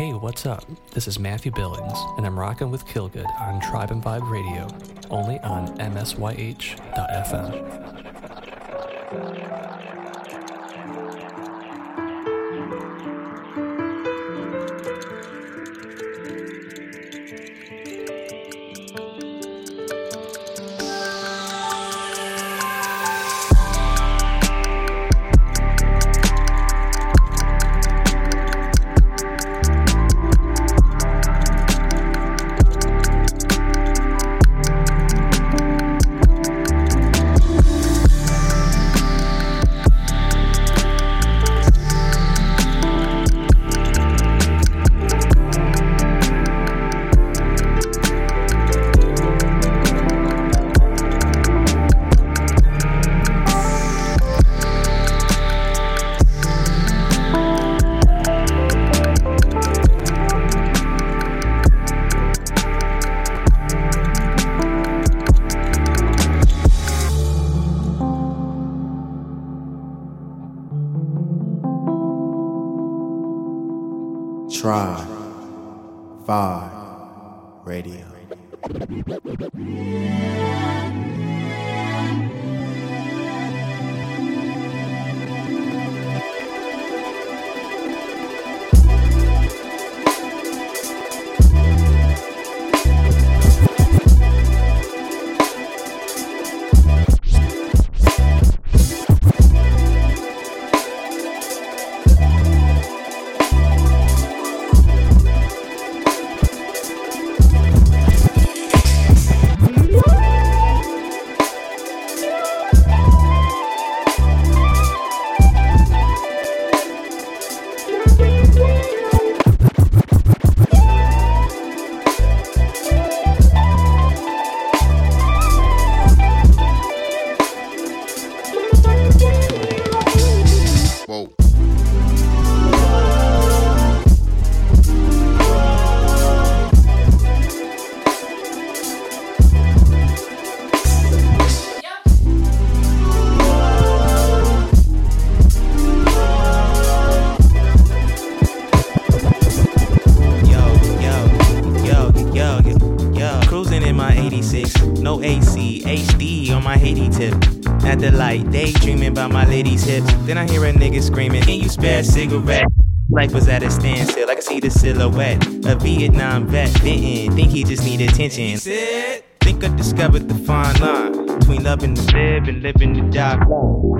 Hey, what's up? This is Matthew Billings, and I'm rocking with Killgood on Tribe and Vibe Radio, only on MSYH.FM.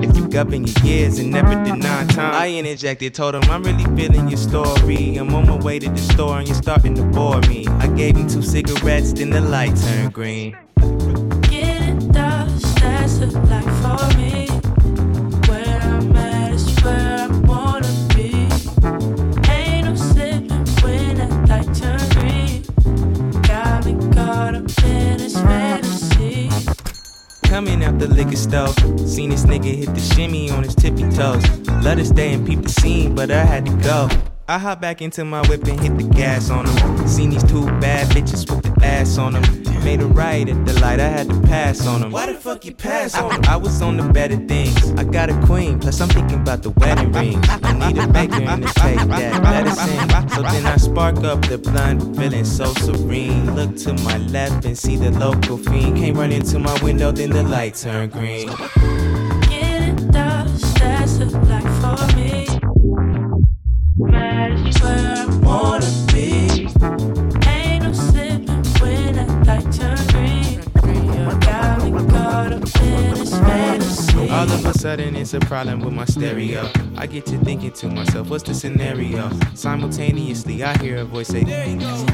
If you govern your years and never deny time, I interjected, told him I'm really feeling your story. I'm on my way to the store and you're starting to bore me. I gave him two cigarettes, then the light turned green. Getting dust, that's a life for me. Coming out the liquor store, seen this nigga hit the shimmy on his tippy toes. Let us stay and peep the scene, but I had to go. I hop back into my whip and hit the gas on him. Seen these two bad bitches with ass on them. Made a right at the light, I had to pass on them. Why the fuck you pass on I, I was on the better things. I got a queen, plus I'm thinking about the wedding ring. I need a baker and to take that medicine. So then I spark up the blunt, feeling so serene. Look to my left and see the local fiend. Came running to my window, then the light turned green. All of a sudden, it's a problem with my stereo. I get to thinking to myself, what's the scenario? Simultaneously, I hear a voice say, There you go.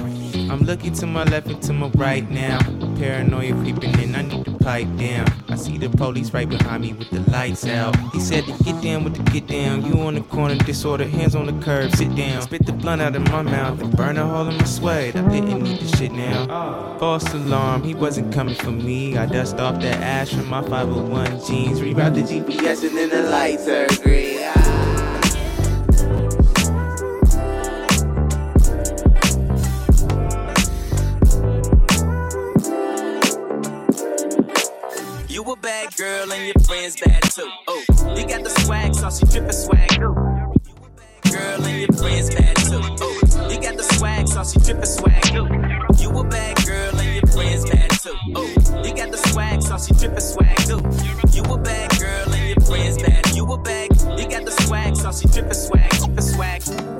I'm looking to my left and to my right now. Paranoia creeping in, I need to pipe down. I see the police right behind me with the lights out. He said to get down with the get down. You on the corner, disorder, hands on the curb, sit down. Spit the blunt out of my mouth and burn a hole in my sweat. I didn't need the shit now. False alarm, he wasn't coming for me. I dust off that ash from my 501 jeans. Reroute the GPS and then the lights are green. Girl and your friends bad too. Oh, you got the swag, so she drippin' swag girl and your friends bad too. Ooh, you got the swag, so she drippin' swag. You a bad girl and your friends bad too. Ooh, you got the swag, so she drippin' swag. You a bad girl and your friends bad. You a bag, you got the swag, so she drippin' swag, drippin' swag.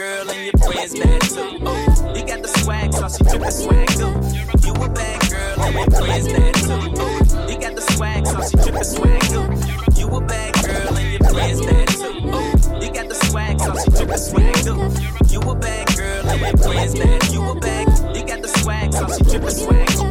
Girl and your friends too. You got the swag, so she drippin' swag too. You a bad girl and your friends bad too. You got the swag, so she drippin' swag too. You a bad girl and your friends bad too. You got the swag, so she drippin' swag too. You a bad girl and your friends bad. You a bad, you got the swag, so she drippin' swag, swag. Listen,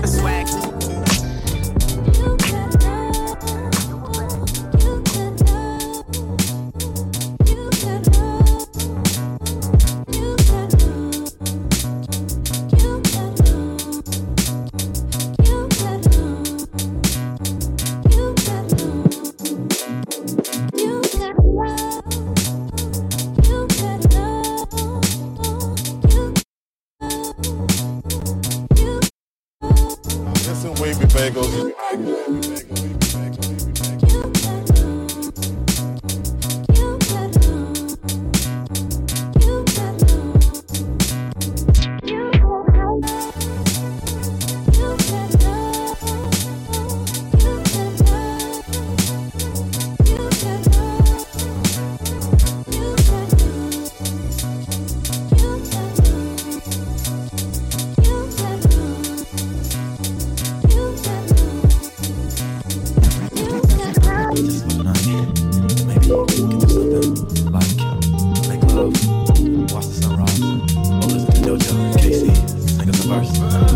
sing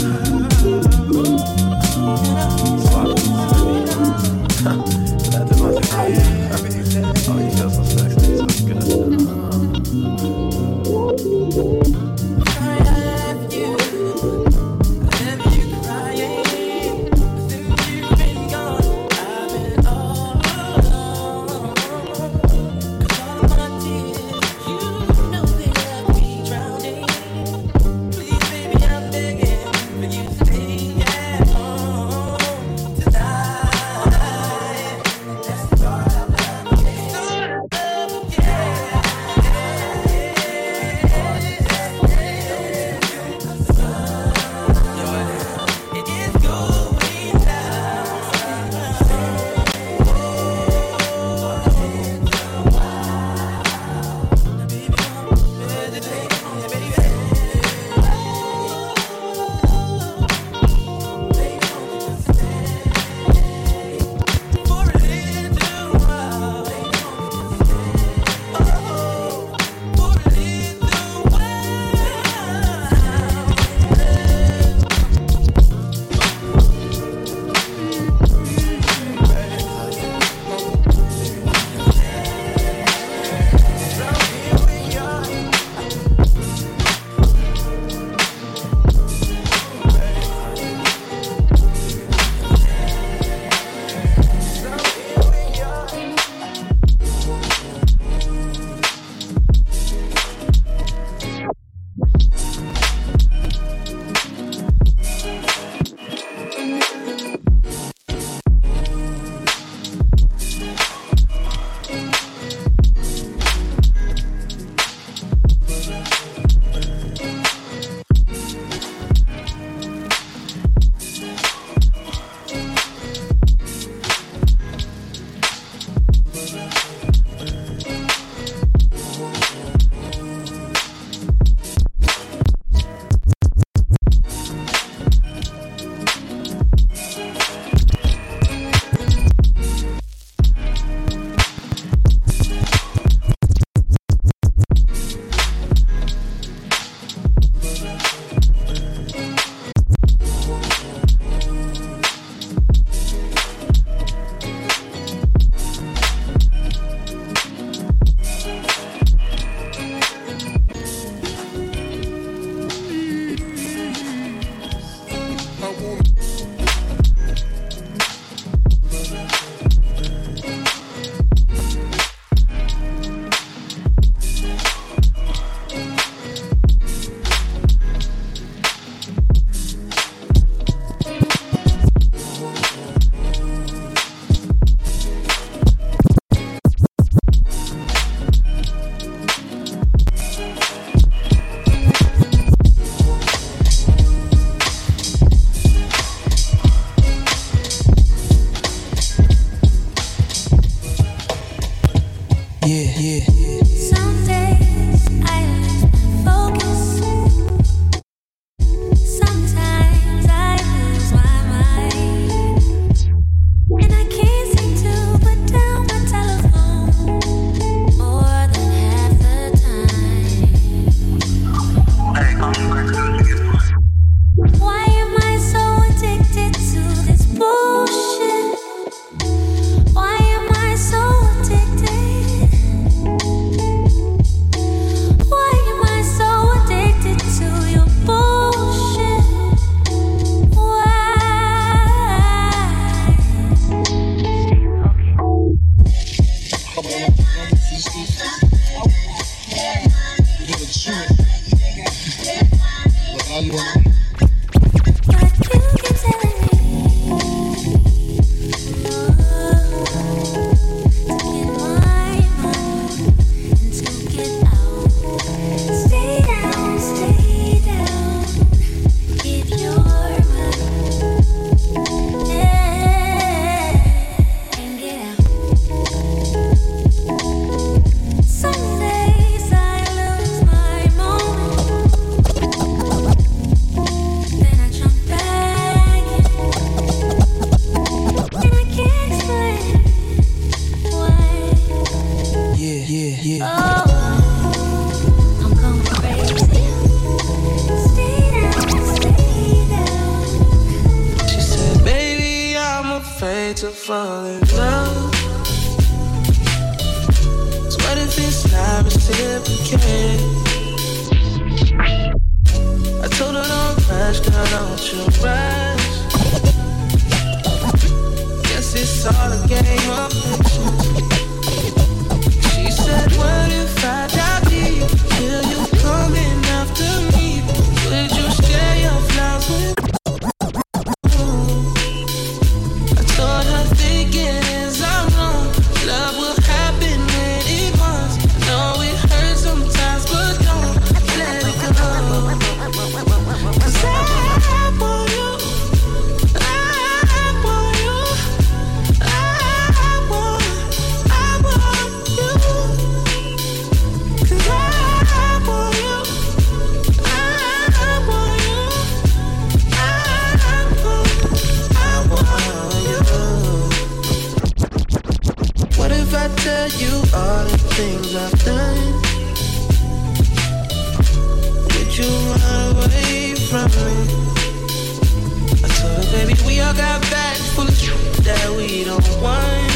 We all got bags full of that we don't want.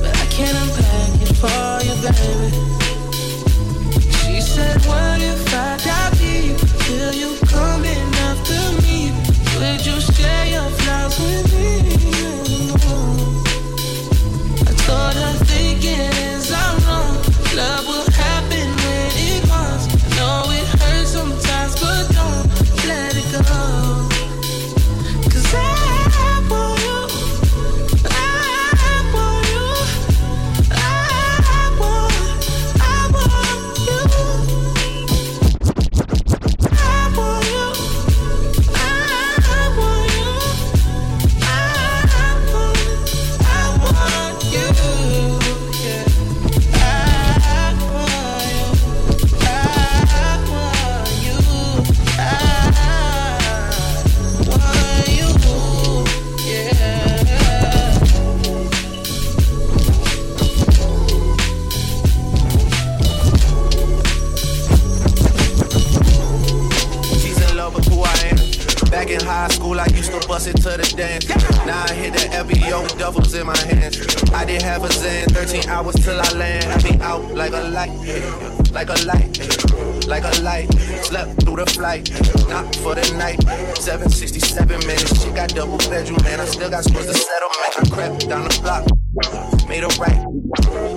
But I can't unpack it for you, baby. She said, What if I die? Made a right,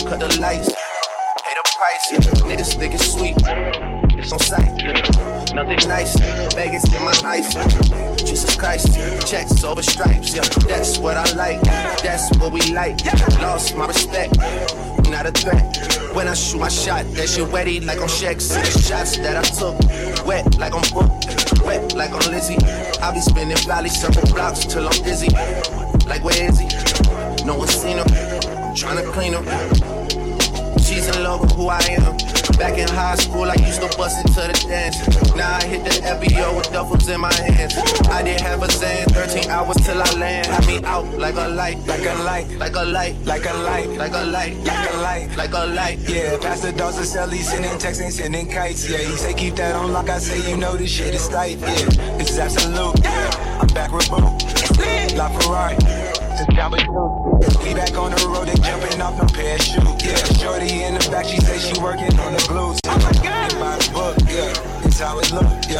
cut the lights, pay the price. Yeah. Niggas think it's sweet, it's on sight. Nothing nice, Vegas in my ice. Jesus Christ, checks over stripes, yeah. That's what I like, that's what we like. Lost my respect, not a threat. When I shoot my shot, that shit wetty like on Shaq. Six shots that I took, wet like on Book, wet like on Lizzie. I be spinning valley circle blocks till I'm dizzy. Like where is he? No one seen him. Trying to clean him. She's in love with who I am. Back in high school, I used to bust into the dance. Now I hit the FBO with duffels in my hands. I didn't have a Zan, 13 hours till I land. Had me out like a light, Like a light, like a light, like a light, like a light, like a light. like a light. Yeah, Pastor Dawson Sally sending texts and sending kites. Yeah, he say keep that on lock. I say you know this shit is tight. Yeah, this is absolute. Yeah, I'm back with Boo. La Ferrari. To Jamba Juice. We back on the road and jumping off no parachute. Yeah, shorty in the back, she say she working on the blues. Oh my god. By the book, yeah. It's how it look, yeah.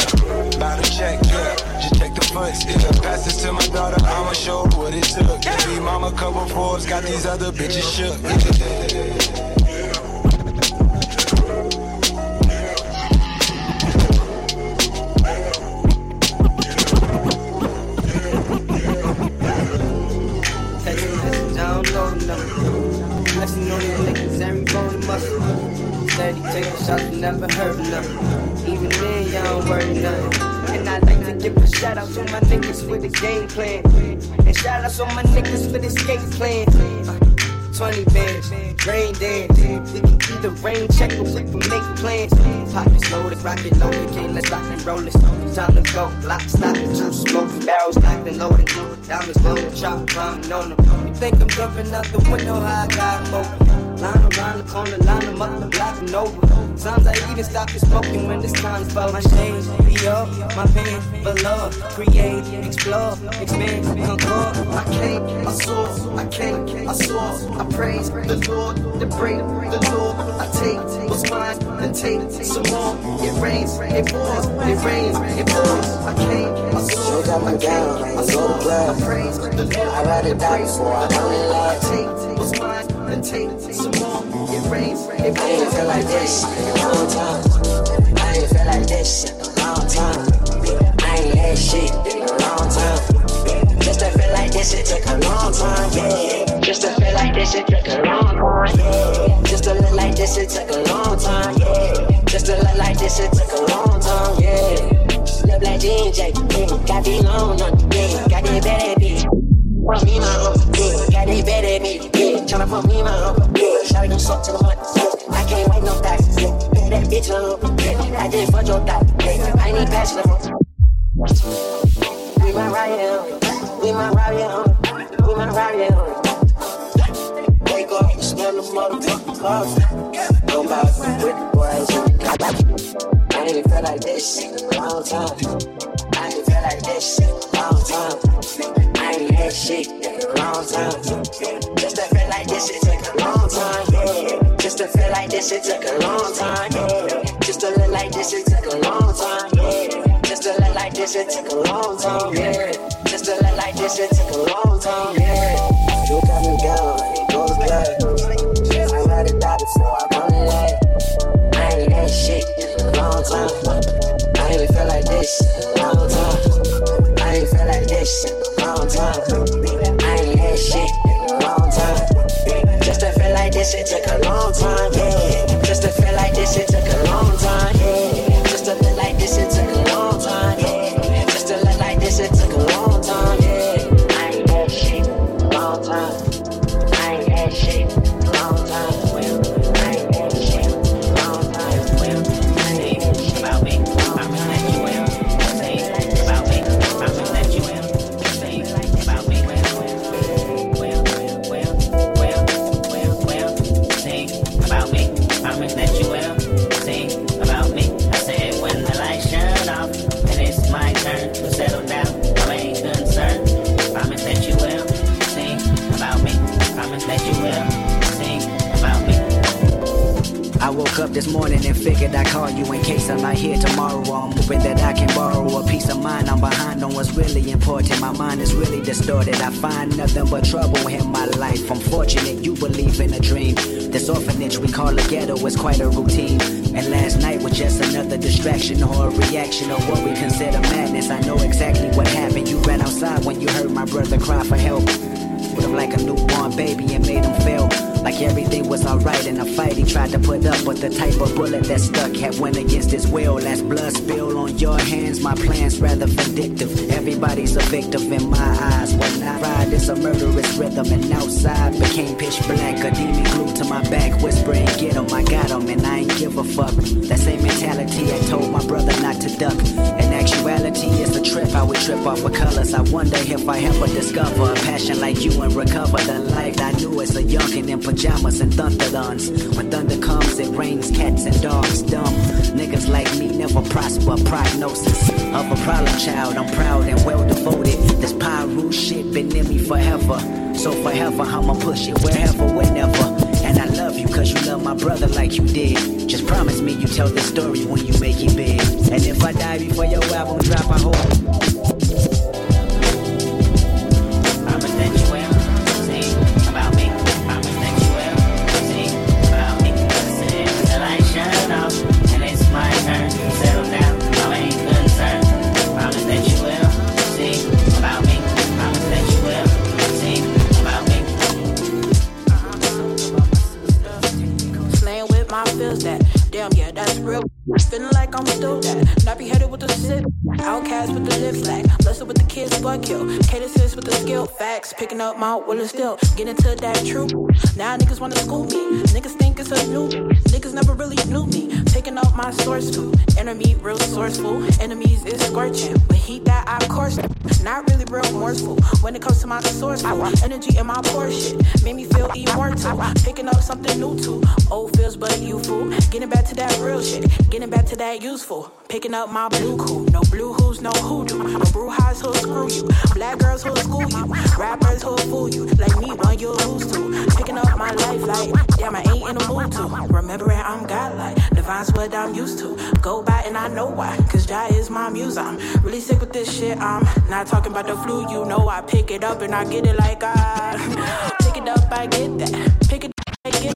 By the check, yeah. Just check the foots, yeah. Pass this to my daughter, I'ma show her what it took. Baby mama couple Forbes, got these other bitches shook. Yeah. 30, taking shots and never hurt nothing. Even then, y'all don't worry nothing. And I like to give a shout out to my niggas with the game plan. And shout out to my niggas for the skate plan. Uh, 20 bands, rain dance. We can keep the rain check, but we can make plans. Pockets loaded, rocket loaded, can't let's rock and roll it. Time to go, lock, stop, two smoke, barrels locked and loaded. Diamonds glowing, chop, climbing on them. You think I'm jumping out the window? I got more. Line around the corner, line them up and block 'em over. Sometimes I even stop the smoking when it's time for my shades. Be up, my pen, below. Create, explore, expand, concord. I came, I saw, I came, I saw. I praise the Lord, the break, the Lord. I take what's mine and take some more. It rains, it pours, it rains, it pours. I came, I saw, I came, I saw. I praise the Lord, I ride it down before I come in I take what's mine and take some more. It rains, it pours. I ain't feel like this in a long time. I ain't feel like this in a long time. I ain't had shit in a long time. Just to feel like this, it took a long time, yeah. Just to feel like this, it took a long time, yeah. Just to look like this, it took a long time, yeah. Just to look like this, it took a long time, yeah. Look like DJ, yeah. Got the long on, yeah. Got that bad bitch. Me my home, yeah. Got that bad bitch, yeah. Tryna put me my home, yeah. Shawty gon' suck to the money. I can't wait no yeah. Put that bitch. I did fuck your yeah. I need passion, we it on, we ride it we ride it. Wake up, smell the motherfucking coffee. Go back with the boys in. I ain't felt like this in a long time. I ain't felt like this in a long time. I ain't had shit in Just to feel like this, it took a long time. Just to feel like this, it took a long time. Just to look like this, it took a long time. Just to look like this, it took a long time. Just to look like this, it took a long time, yeah. You got me down, it goes black. I ride it out before I run it out. I ain't had shit in a long time. I ain't feel like this in a long time. I ain't feel like this in a long time. To feel it took a long time, yeah. I woke up this morning and figured I'd call you in case I'm not here tomorrow. I'm hoping that I can borrow a piece of mind. I'm behind on what's really important. My mind is really distorted. I find nothing but trouble in my life. I'm fortunate you believe in a dream. This orphanage we call a ghetto is quite a routine. And last night was just another distraction or a reaction of what we consider madness. I know exactly what happened. You ran outside when you heard my brother cry for help. Put him like a newborn baby and made him feel like everything was alright in a fight he tried to put up. But the type of bullet that stuck had went against his will. As blood spill on your hands, my plan's rather vindictive. Everybody's a victim in my eyes. When I ride, it's a murderous rhythm. And outside became pitch black. A demon glued to my back, whispering, Get him, I got him, and I ain't give a fuck. That same mentality I told my brother not to duck. In actuality, it's a trip. I would trip off of colors. I wonder if I ever discover a passion like you and recover the life I knew as a youngin' in pajamas and thunderdons. When thunder comes, it rains cats and dogs. Dumb niggas like me never prosper. Prognosis of a problem child. I'm proud and well devoted. This Piru shit been in me forever. So forever, I'ma push it wherever, whenever. And I love you cause you love my brother like you did. Just promise me you tell this story when you make it big. And if I die before your album drop, I hope. Kill. Cadences with the skill. Facts picking up my will and still. Get into that truth. Now niggas wanna school me. Niggas think it's a new niggas never really knew me. Picking up my source food. Enemy real sourceful. Enemies is scorching. With heat that I course not really real remorseful when it comes to my source food. energy in my shit made me feel immortal. Picking up something new too. Old feels but youthful getting back to that real shit. Getting back to that useful. Picking up my blue cool. No blue who's no hoodoo. No brew highs who'll screw you. Black girls who'll school you. Rappers who'll fool you. Like me when you'll lose to. Picking up my life like damn I ain't in the mood to. Remembering I'm godlike. Divine's what I'm used to. Go by and I know why. Cause Jai is my muse. I'm really sick with this shit. I'm not talking about the flu you know I pick it up and I get it like I pick it up I get that pick it up, I get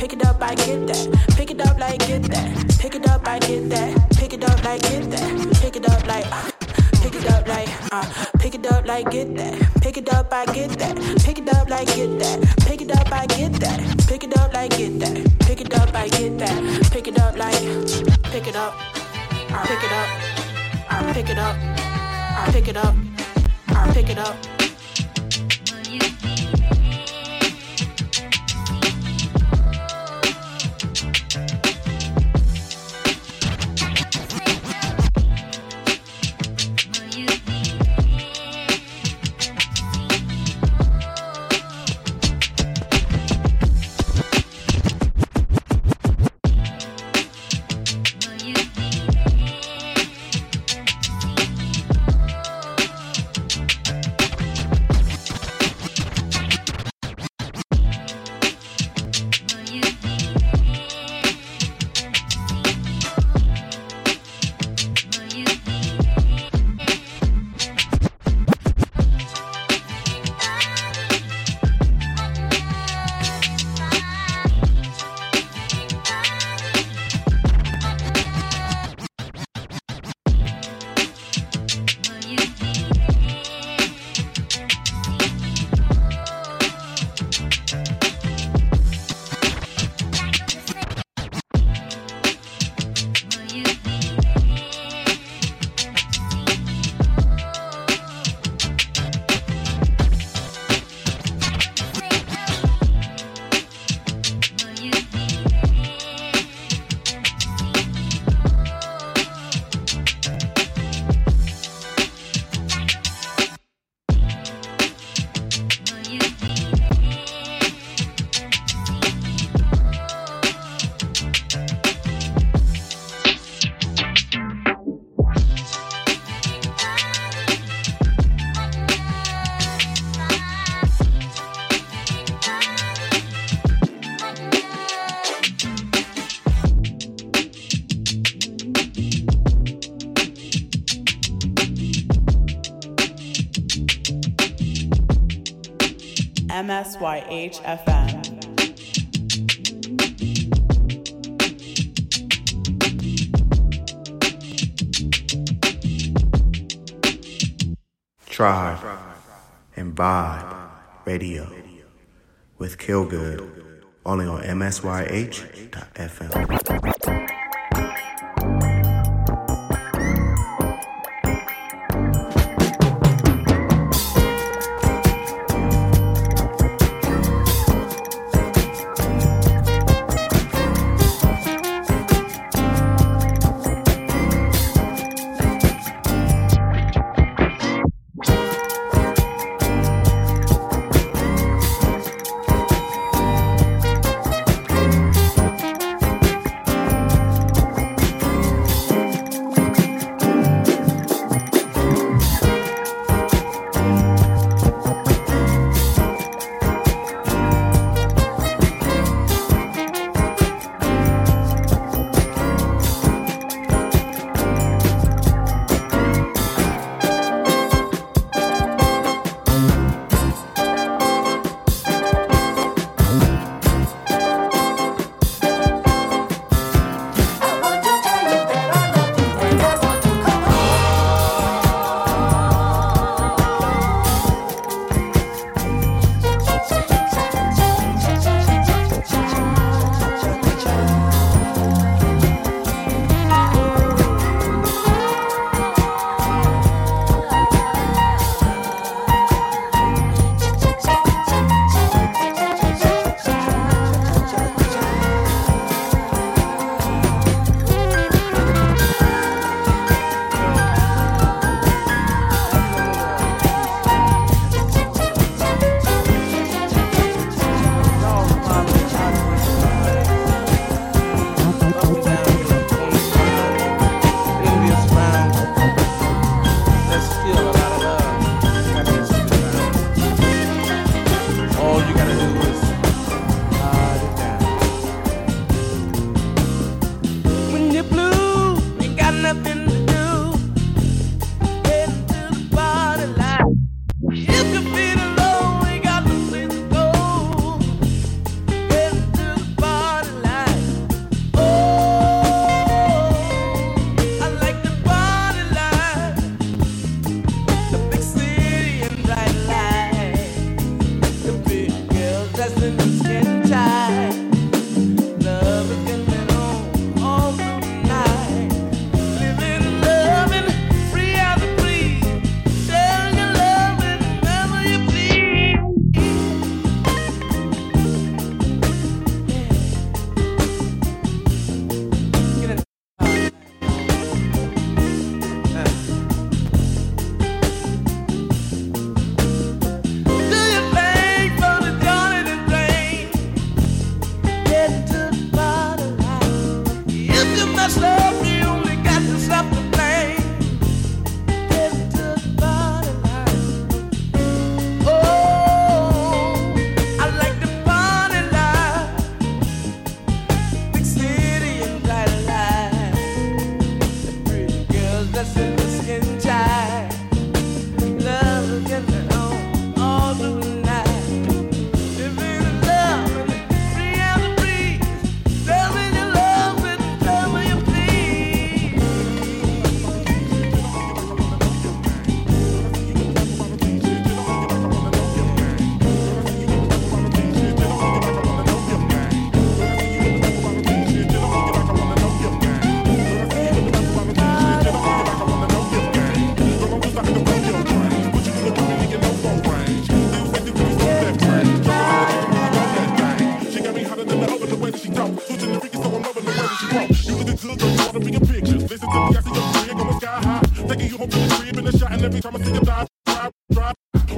Pick it up, I get that. Pick it up like get that. Pick it up, I get that. Pick it up like get that. Pick it up like uh. Pick it up like uh. Pick it up like get that. Pick it up, I get that. Pick it up like get that. Pick it up, I get that. Pick it up like get that. Pick it up, I get that. Pick it up like pick it up. I pick it up. I pick it up. Pick it up. I pick it up. MSYH FM. Tribe and Vibe Radio with Killgood only on MSYH.FM.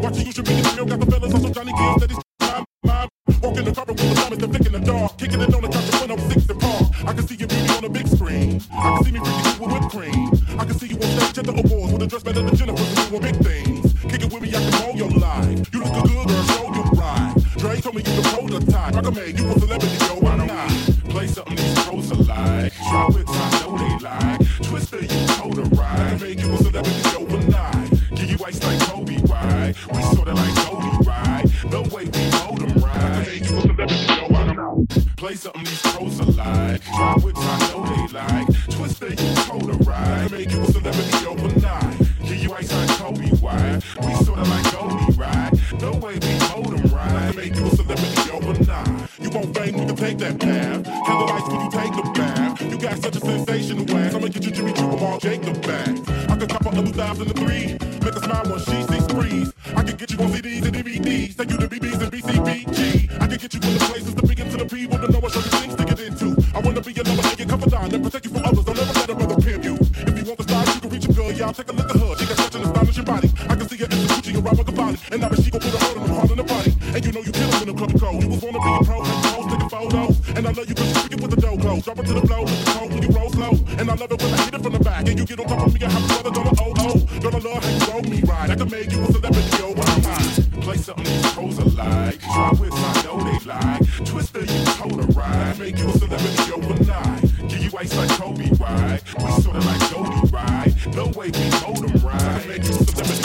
Watching you should be the got the fellas on some Johnny Gill that is my mind. Walking the cover with the diamonds, the flick in the dark. Kicking it on the couch in 106 and park. I can see your beauty on the big screen. I can see me freaking you with whipped cream. I can see you on stage at the awards with a dress better than hit it from the back. And you get on top of me, I have to let dollar oh oh. girl, I love how you roll me right. I can make you a celebrity, yo, when I'm hot. Play something these hoes alike. Try with my know they like. the you told a ride. Make you a celebrity overnight. Give you ice like Kobe, right? We sorta like Goldie, right? The way we hold them right. Make you a celebrity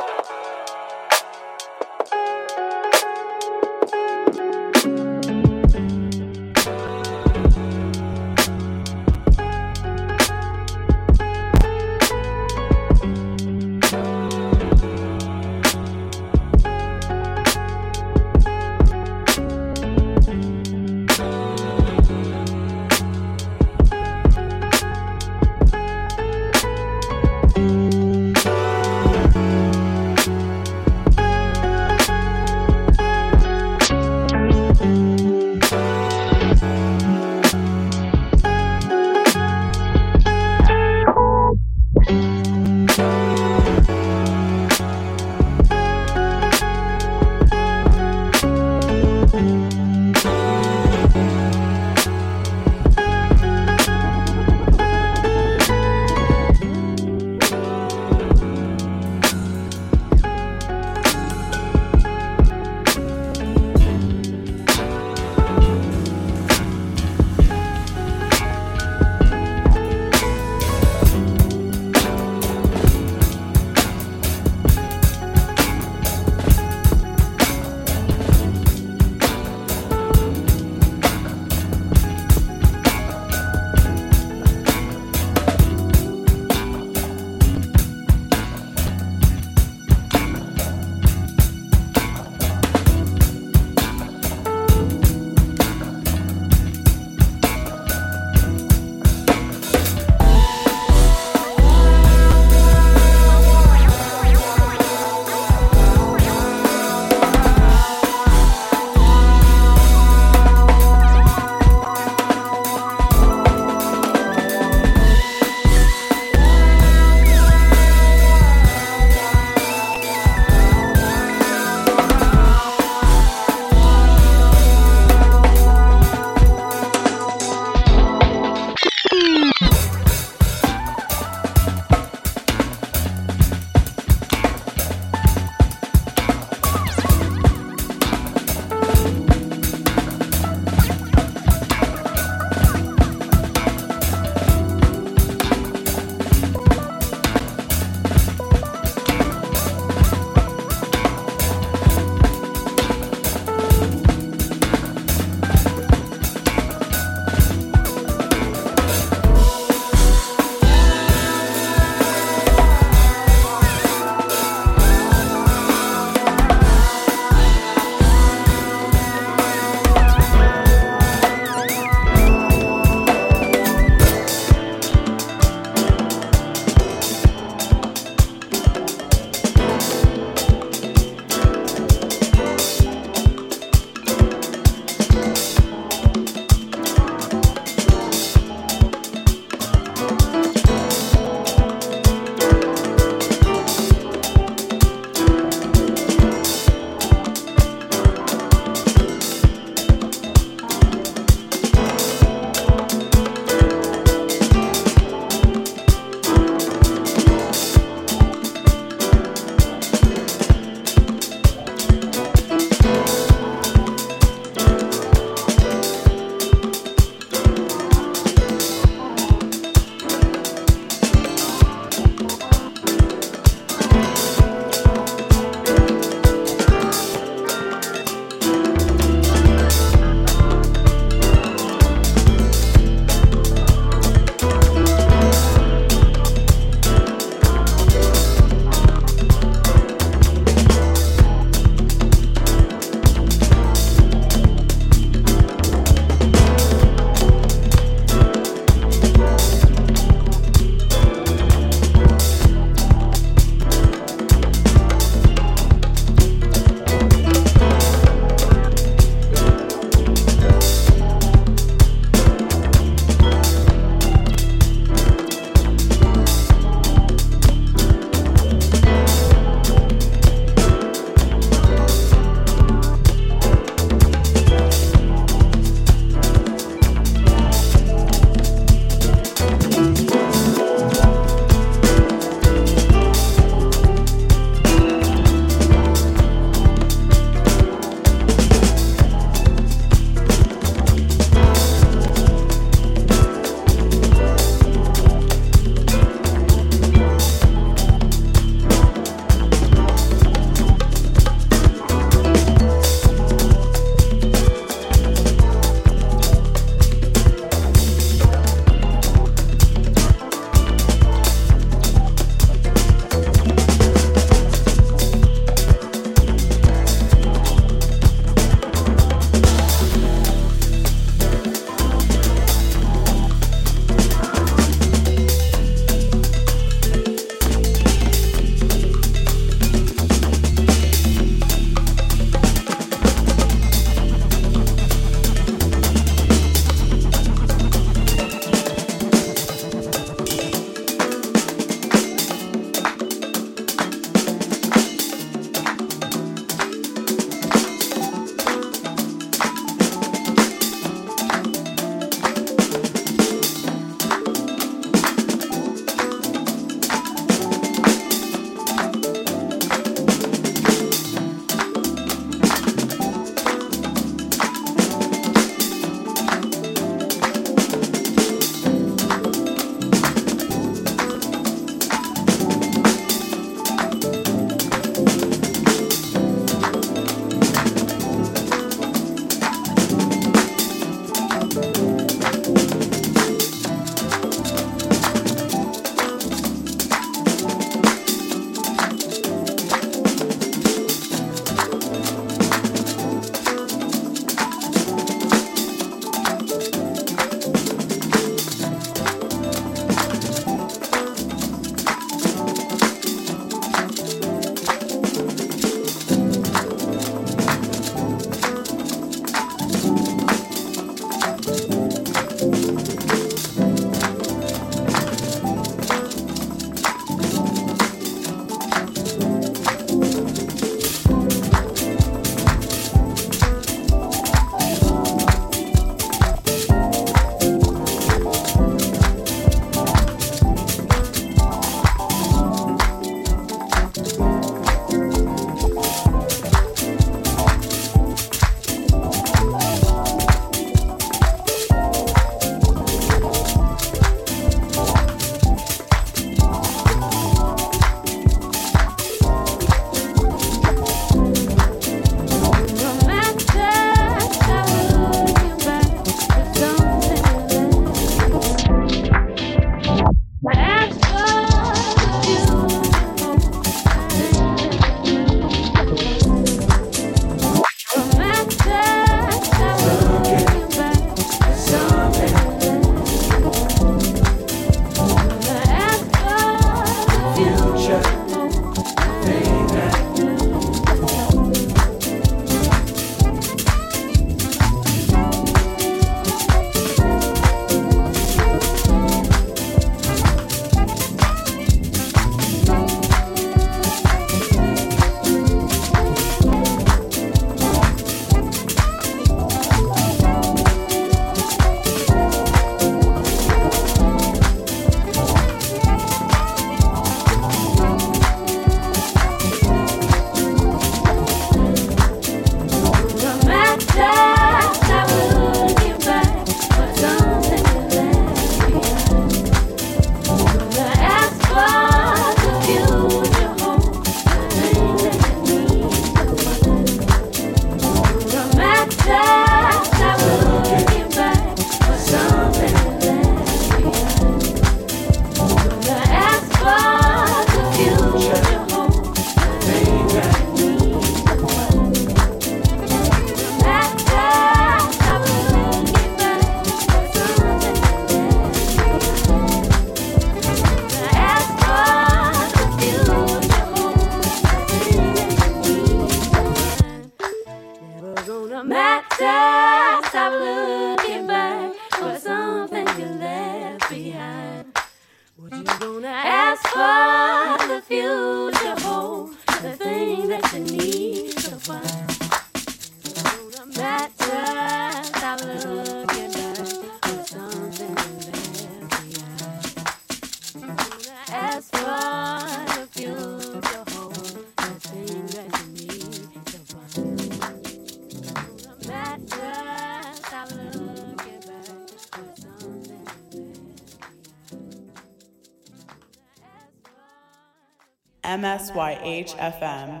MSYH FM.